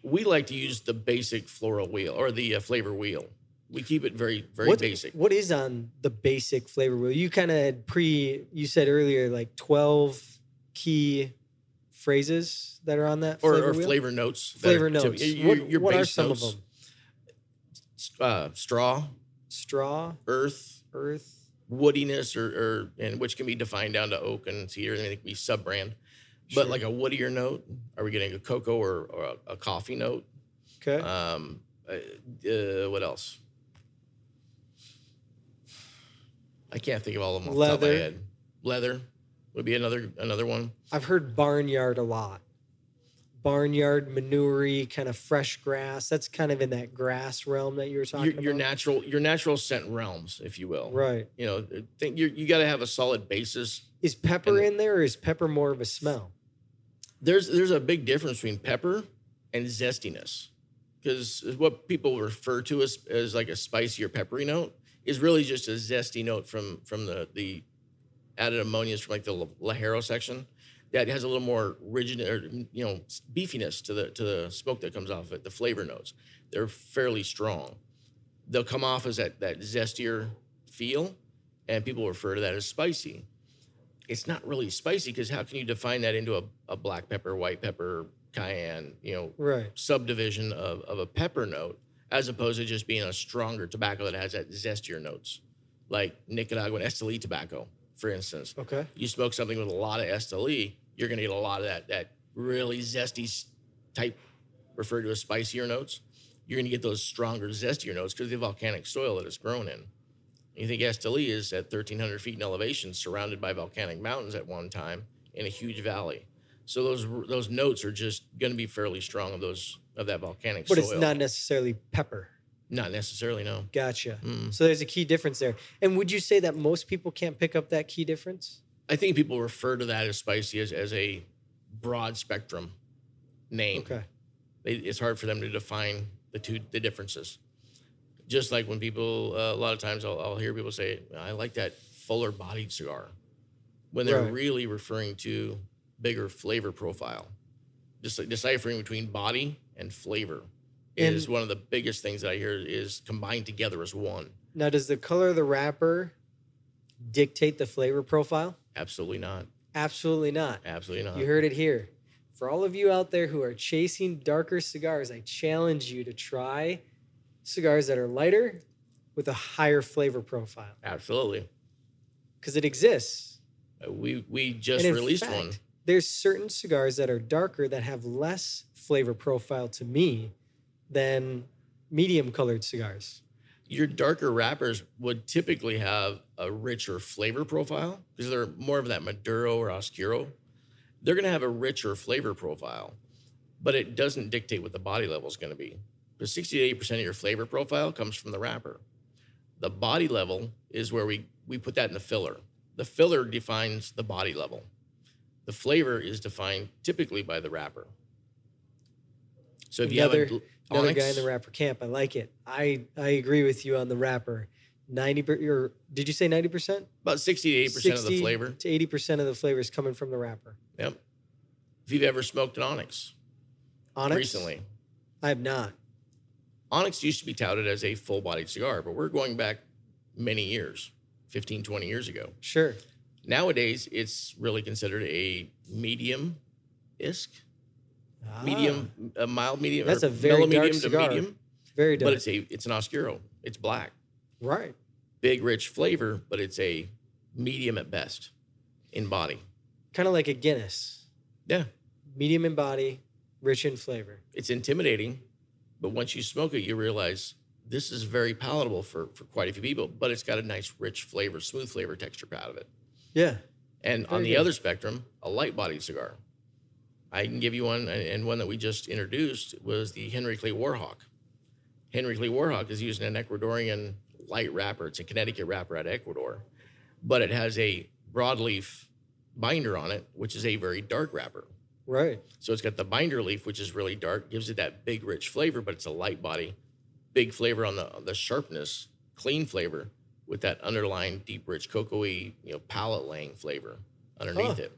We like to use the basic floral wheel or the uh, flavor wheel. We keep it very, very what, basic. What is on the basic flavor wheel? You kind of had pre, you said earlier, like 12 key phrases that are on that or, flavor or wheel? flavor notes. Flavor notes. your- what your what are some notes, of them? Uh, straw, Straw, earth, earth. woodiness, or, or and which can be defined down to oak and cedar, and they can be sub brand. But Sure. like a woodier note, are we getting a cocoa or, or a, a coffee note? Okay. Um, uh, uh, what else? I can't think of all of them off the top of my Leather. head. Leather would be another another one. I've heard barnyard a lot. Barnyard, manure, kind of fresh grass. That's kind of in that grass realm that you were talking Your, your natural your natural scent realms, if you will. right. You know, think you you got to have a solid basis. Is pepper And- in there or is pepper more of a smell? There's there's a big difference between pepper and zestiness, because what people refer to as as like a spicy or peppery note is really just a zesty note from from the the added ammonias from like the Ligero section that has a little more rigid or you know beefiness to the to the smoke that comes off it. The flavor notes they're fairly strong. They'll come off as that that zestier feel, and people refer to that as spicy. It's not really spicy because how can you define that into a, a black pepper, white pepper, cayenne, you know, Right. subdivision of, of a pepper note as opposed to just being a stronger tobacco that has that zestier notes, like Nicaraguan Esteli tobacco, for instance. Okay. You smoke something with a lot of Esteli, you're going to get a lot of that that really zesty type, referred to as spicier notes. You're going to get those stronger, zestier notes because of the volcanic soil that it's grown in. You think Esteli is at 1,300 feet in elevation, surrounded by volcanic mountains at one time in a huge valley. So those those notes are just going to be fairly strong of those of that volcanic But soil. it's not necessarily pepper. Not necessarily, no. Gotcha. Mm. So there's a key difference there. And would you say that most people can't pick up that key difference? I think people refer to that as spicy as, as a broad spectrum name. Okay. They, it's hard for them to define the two the differences. Just like when people, uh, a lot of times I'll, I'll hear people say, "I like that fuller bodied cigar," when they're Right. really referring to bigger flavor profile. Just like deciphering between body and flavor is one of the biggest things I hear is combined together as one. Now, does the color of the wrapper dictate the flavor profile? Absolutely not. Absolutely not. Absolutely not. You heard it here. For all of you out there who are chasing darker cigars, I challenge you to try cigars that are lighter with a higher flavor profile Absolutely. because it exists. Uh, We we just released fact, one. There's certain cigars that are darker that have less flavor profile to me than medium colored cigars. Your darker wrappers would typically have a richer flavor profile because they're more of that Maduro or Oscuro. They're going to have a richer flavor profile, but it doesn't dictate what the body level is going to be. Because 60 to 80% of your flavor profile comes from the wrapper. The body level is where we, we put that in the filler. The filler defines the body level. The flavor is defined typically by the wrapper. So if you have a, Another guy in the wrapper camp. I like it. I I agree with you on the wrapper. Ninety or did you say ninety percent? about 60 to 80% of the flavor. to eighty percent of the flavor is coming from the wrapper. Yep. If you've ever smoked an Onyx, Onyx recently, I have not. Onyx used to be touted as a full bodied cigar, but we're going back many years 15, 20 years ago. Sure. Nowadays, it's really considered a medium isk, Ah, medium, a mild medium. That's a very dark medium cigar. to medium, very dark. but it's a it's an Oscuro. It's black, right. big, rich flavor, but it's a medium at best in body. Kind of like a Guinness. Yeah, Medium in body, rich in flavor. it's intimidating, but once you smoke it, you realize this is very palatable for, for quite a few people, but it's got a nice, rich flavor, smooth flavor texture out of it. Yeah. And on the good. other spectrum, a light bodied cigar. I can give you one, and and one that we just introduced was the Henry Clay Warhawk. Henry Clay Warhawk is using an Ecuadorian light wrapper. It's a Connecticut wrapper out of Ecuador, but it has a broadleaf binder on it, which is a very dark wrapper. Right. So it's got the binder leaf, which is really dark, gives it that big, rich flavor, but it's a light body big flavor on the the sharpness, clean flavor with that underlying deep, rich cocoa-y, you know, palate laying flavor underneath Huh. it.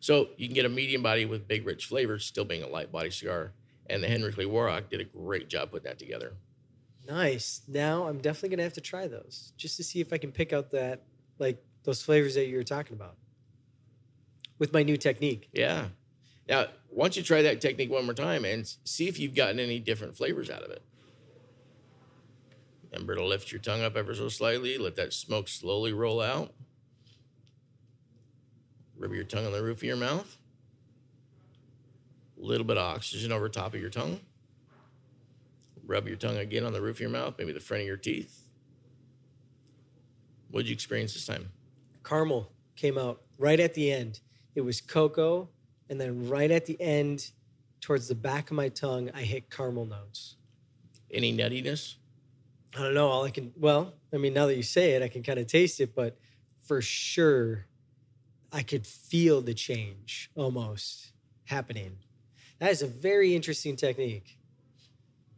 So you can get a medium body with big, rich flavor, still being a light body cigar. And the Henry Clay Warhawk did a great job putting that together. Nice. Now I'm definitely gonna have to try those just to see if I can pick out that like those flavors that you were talking about with my new technique. Yeah. Now, why don't you try that technique one more time and see if you've gotten any different flavors out of it. Remember to lift your tongue up ever so slightly. Let that smoke slowly roll out. Rub your tongue on the roof of your mouth. A little bit of oxygen over top of your tongue. Rub your tongue again on the roof of your mouth, maybe the front of your teeth. What did you experience this time? Caramel came out right at the end. It was cocoa, and then right at the end, towards the back of my tongue, I hit caramel notes. Any nuttiness? I don't know. All I can, well, I mean, now that you say it, I can kind of taste it, but for sure, I could feel the change almost happening. That is a very interesting technique.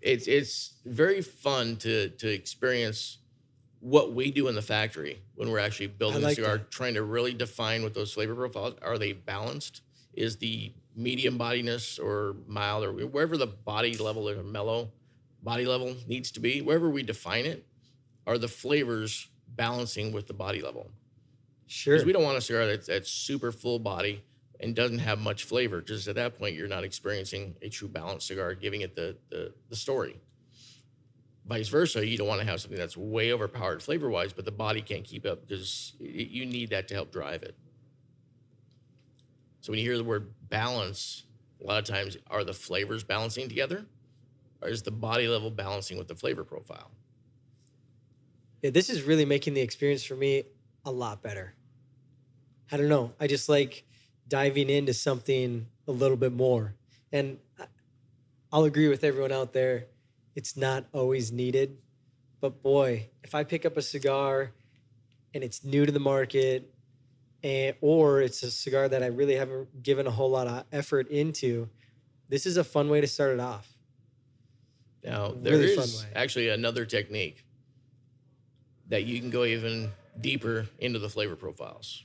it's it's very fun to to experience what we do in the factory when we're actually building like the cigar, that. trying to really define what those flavor profiles are. They balanced? Is the medium bodiness or mild or wherever the body level is mellow body level needs to be, wherever we define it, are the flavors balancing with the body level? Sure. Because we don't want a cigar that's, that's super full body and doesn't have much flavor. Because at that point, you're not experiencing a true balanced cigar, giving it the, the, the story. Vice versa, you don't want to have something that's way overpowered flavor wise, but the body can't keep up because y- you need that to help drive it. So when you hear the word balance, a lot of times are the flavors balancing together, or is the body level balancing with the flavor profile? Yeah, this is really making the experience for me a lot better. I don't know. I just like diving into something a little bit more. And I'll agree with everyone out there. It's not always needed. But boy, if I pick up a cigar and it's new to the market, and, or it's a cigar that I really haven't given a whole lot of effort into, this is a fun way to start it off. Now, there is Really way. actually another technique that you can go even deeper into the flavor profiles.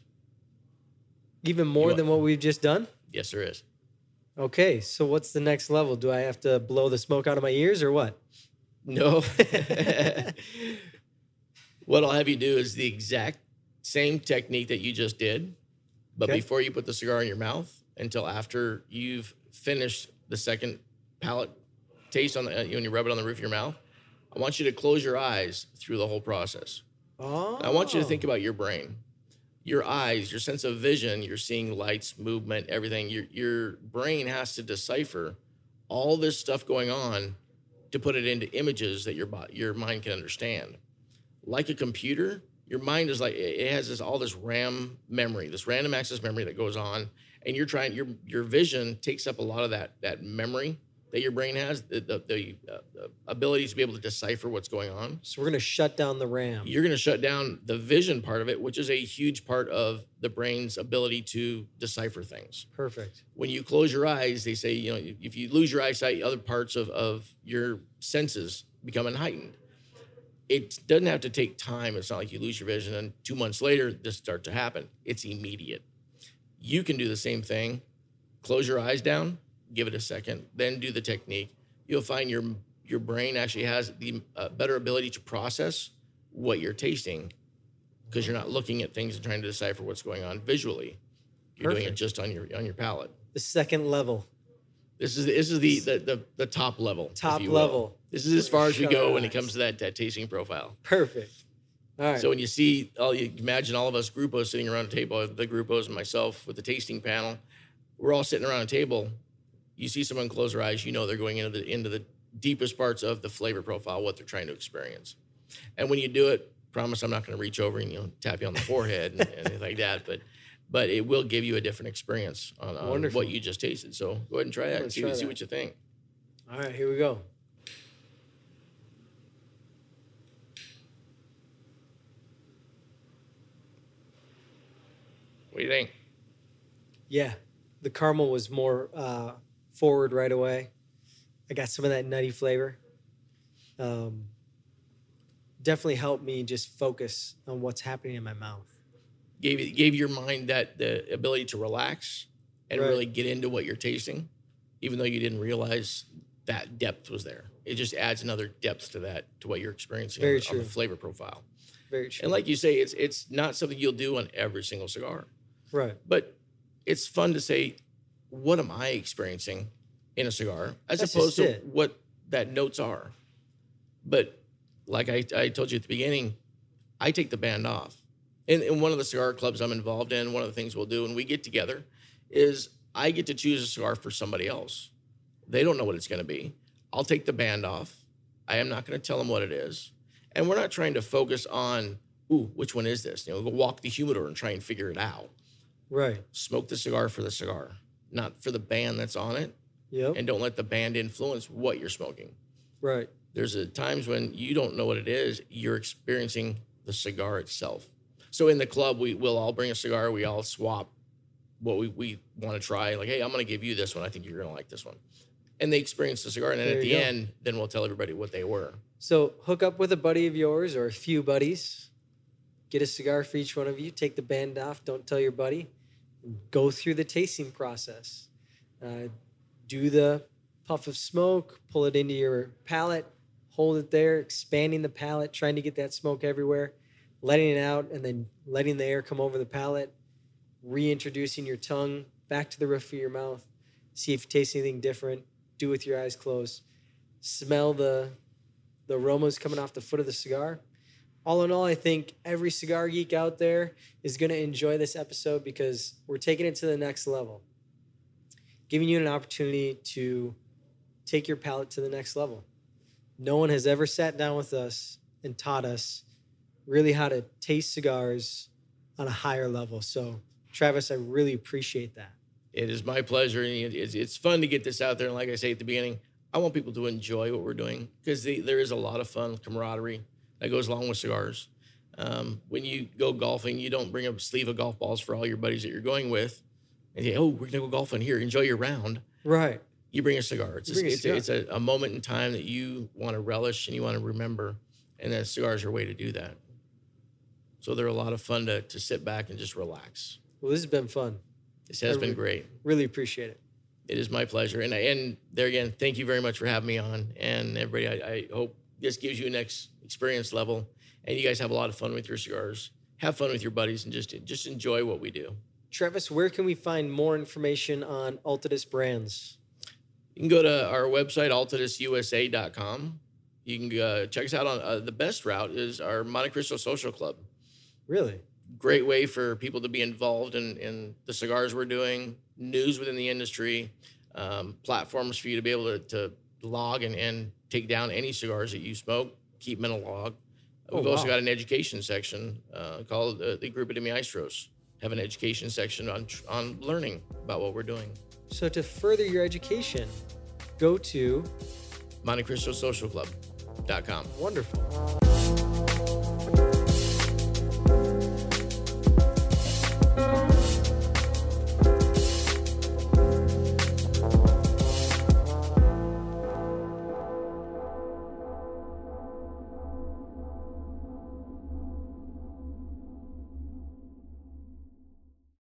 Even more than what we've just done. Yes, there is. Okay, so what's the next level? Do I have to blow the smoke out of my ears or what? No. [LAUGHS] [LAUGHS] what I'll have you do is the exact same technique that you just did, but Okay. before you put the cigar in your mouth until after you've finished the second palate taste on the uh, when you rub it on the roof of your mouth. I want you to close your eyes through the whole process. Oh, I want you to think about your brain, your eyes, your sense of vision. You're seeing lights, movement, everything. Your your brain has to decipher all this stuff going on to put it into images that your your mind can understand. Like a computer, your mind is like it it has this all this RAM memory, this random access memory that goes on, and you're trying your your vision takes up a lot of that that memory that your brain has, the the, the, uh, the ability to be able to decipher what's going on So we're gonna shut down the RAM. you're going to shut down the vision part of it, which is a huge part of the brain's ability to decipher things. Perfect. When you close your eyes, they say, you know, if you lose your eyesight, other parts of, of your senses become heightened. It doesn't have to take time. It's not like you lose your vision and two months later, this starts to happen. It's immediate. You can do the same thing. Close your eyes down, give it a second, then do the technique. You'll find your your brain actually has the uh, better ability to process what you're tasting because you're not looking at things and trying to decipher what's going on visually. You're doing it just on your on your palate. The second level. This is this is the the the, the top level. Top level. This is as far as we go when it comes to that, that tasting profile. Perfect. All right. So when you see all you imagine all of us groupos sitting around a table, the groupos and myself with the tasting panel, we're all sitting around a table. You see someone close their eyes, you know they're going into the into the deepest parts of the flavor profile, what they're trying to experience. And when you do it, promise I'm not going to reach over and you know tap you on the forehead and, and anything like that, but but it will give you a different experience on, on what you just tasted. So go ahead and try that and see, try see what you think. All right, here we go. What do you think? Yeah, the caramel was more uh, forward right away. I got some of that nutty flavor. Um, definitely helped me just focus on what's happening in my mouth. Gave gave your mind that the ability to relax and Right. really get into what you're tasting, even though you didn't realize that depth was there. It just adds another depth to that to what you're experiencing Very on, the- on the true. flavor profile. Very true. And like you say, it's it's not something you'll do on every single cigar. right. But it's fun to say, what am I experiencing in a cigar, as That's opposed to it. what that notes are. But like I, I told you at the beginning, I take the band off. In, in one of the cigar clubs I'm involved in, one of the things we'll do when we get together is I get to choose a cigar for somebody else. They don't know what it's going to be. I'll take the band off. I am not going to tell them what it is. And we're not trying to focus on, ooh, which one is this? You know, go walk the humidor and try and figure it out Right. smoke the cigar for the cigar, not for the band that's on it, Yep. and don't let the band influence what you're smoking. right. There's a times when you don't know what it is, you're experiencing the cigar itself. So in the club, we will all bring a cigar, we all swap what we, we want to try. Like, hey, I'm going to give you this one. I think you're going to like this one. And they experience the cigar, and then There at the go. end, then we'll tell everybody what they were. So hook up with a buddy of yours or a few buddies. Get a cigar for each one of you. Take the band off. Don't tell your buddy. Go through the tasting process. Uh, do the puff of smoke. Pull it into your palate. Hold it there, expanding the palate, trying to get that smoke everywhere. Letting it out, and then letting the air come over the palate. Reintroducing your tongue back to the roof of your mouth. See if you taste anything different. Do with your eyes closed. Smell the the aromas coming off the foot of the cigar. All in all, I think every cigar geek out there is going to enjoy this episode because we're taking it to the next level, giving you an opportunity to take your palate to the next level. No one has ever sat down with us and taught us really how to taste cigars on a higher level. So, Travis, I really appreciate that. It is my pleasure. and It's, fun to get this out there. And like I say at the beginning, I want people to enjoy what we're doing because there is a lot of fun, camaraderie that goes along with cigars. Um, when you go golfing, you don't bring a sleeve of golf balls for all your buddies that you're going with and say, oh, we're going to go golfing here. Enjoy your round. Right. You bring a cigar. It's, bring a it's, cigar. A, it's a, a moment in time that you want to relish and you want to remember. And then cigars are a way to do that. So they're a lot of fun to, to sit back and just relax. Well, this has been fun. This has I been re- great. Really appreciate it. It is my pleasure. And and there again, thank you very much for having me on. And everybody, I, I hope this gives you a next experience level. And you guys have a lot of fun with your cigars. Have fun with your buddies and just just enjoy what we do. Travis, where can we find more information on Altadis brands? You can go to our website, altadisusa.com. You can uh, check us out on uh, the best route is our Montecristo Social Club. Really? Great way for people to be involved in, in the cigars we're doing, news within the industry, um, platforms for you to be able to, to log and, and take down any cigars that you smoke, keep them in a log. Oh, We've also wow. got an education section uh, called uh, the Grupo de Maestros. Have an education section on tr- on learning about what we're doing. So to further your education, go to MonteCristoSocialClub.com. wonderful.